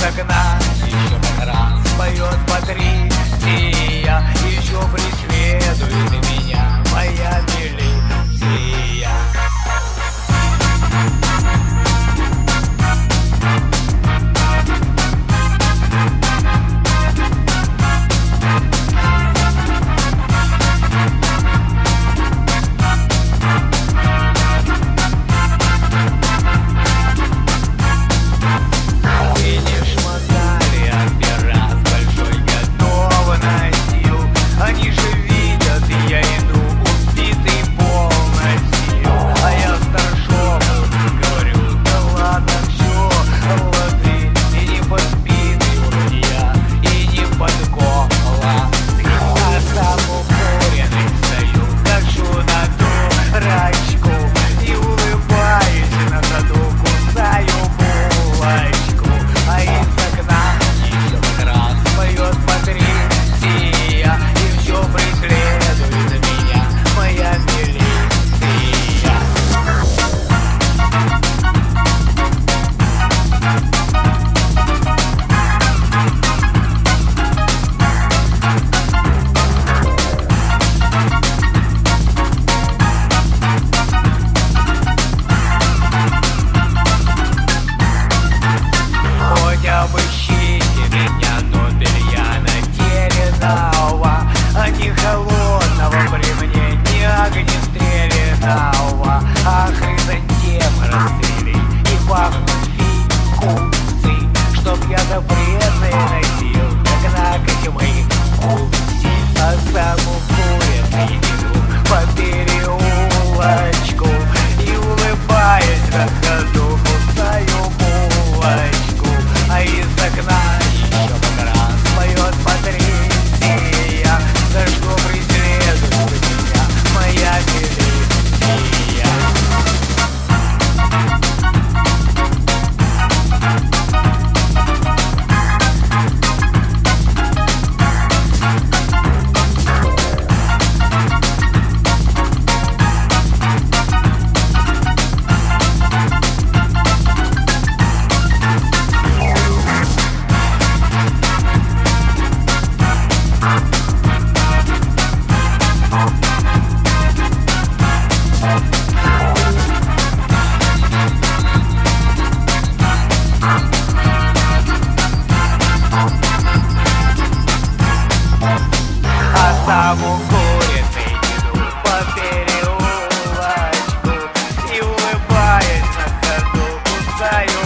из Еще как раз поет по три И я еще преследует меня. Моя это приятное носил, как накать моих кул. А сам укуренный иду по переулочку и улыбаюсь на ходу. А там укуренный иду по переулочку И улыбаясь на ходу. Кусаю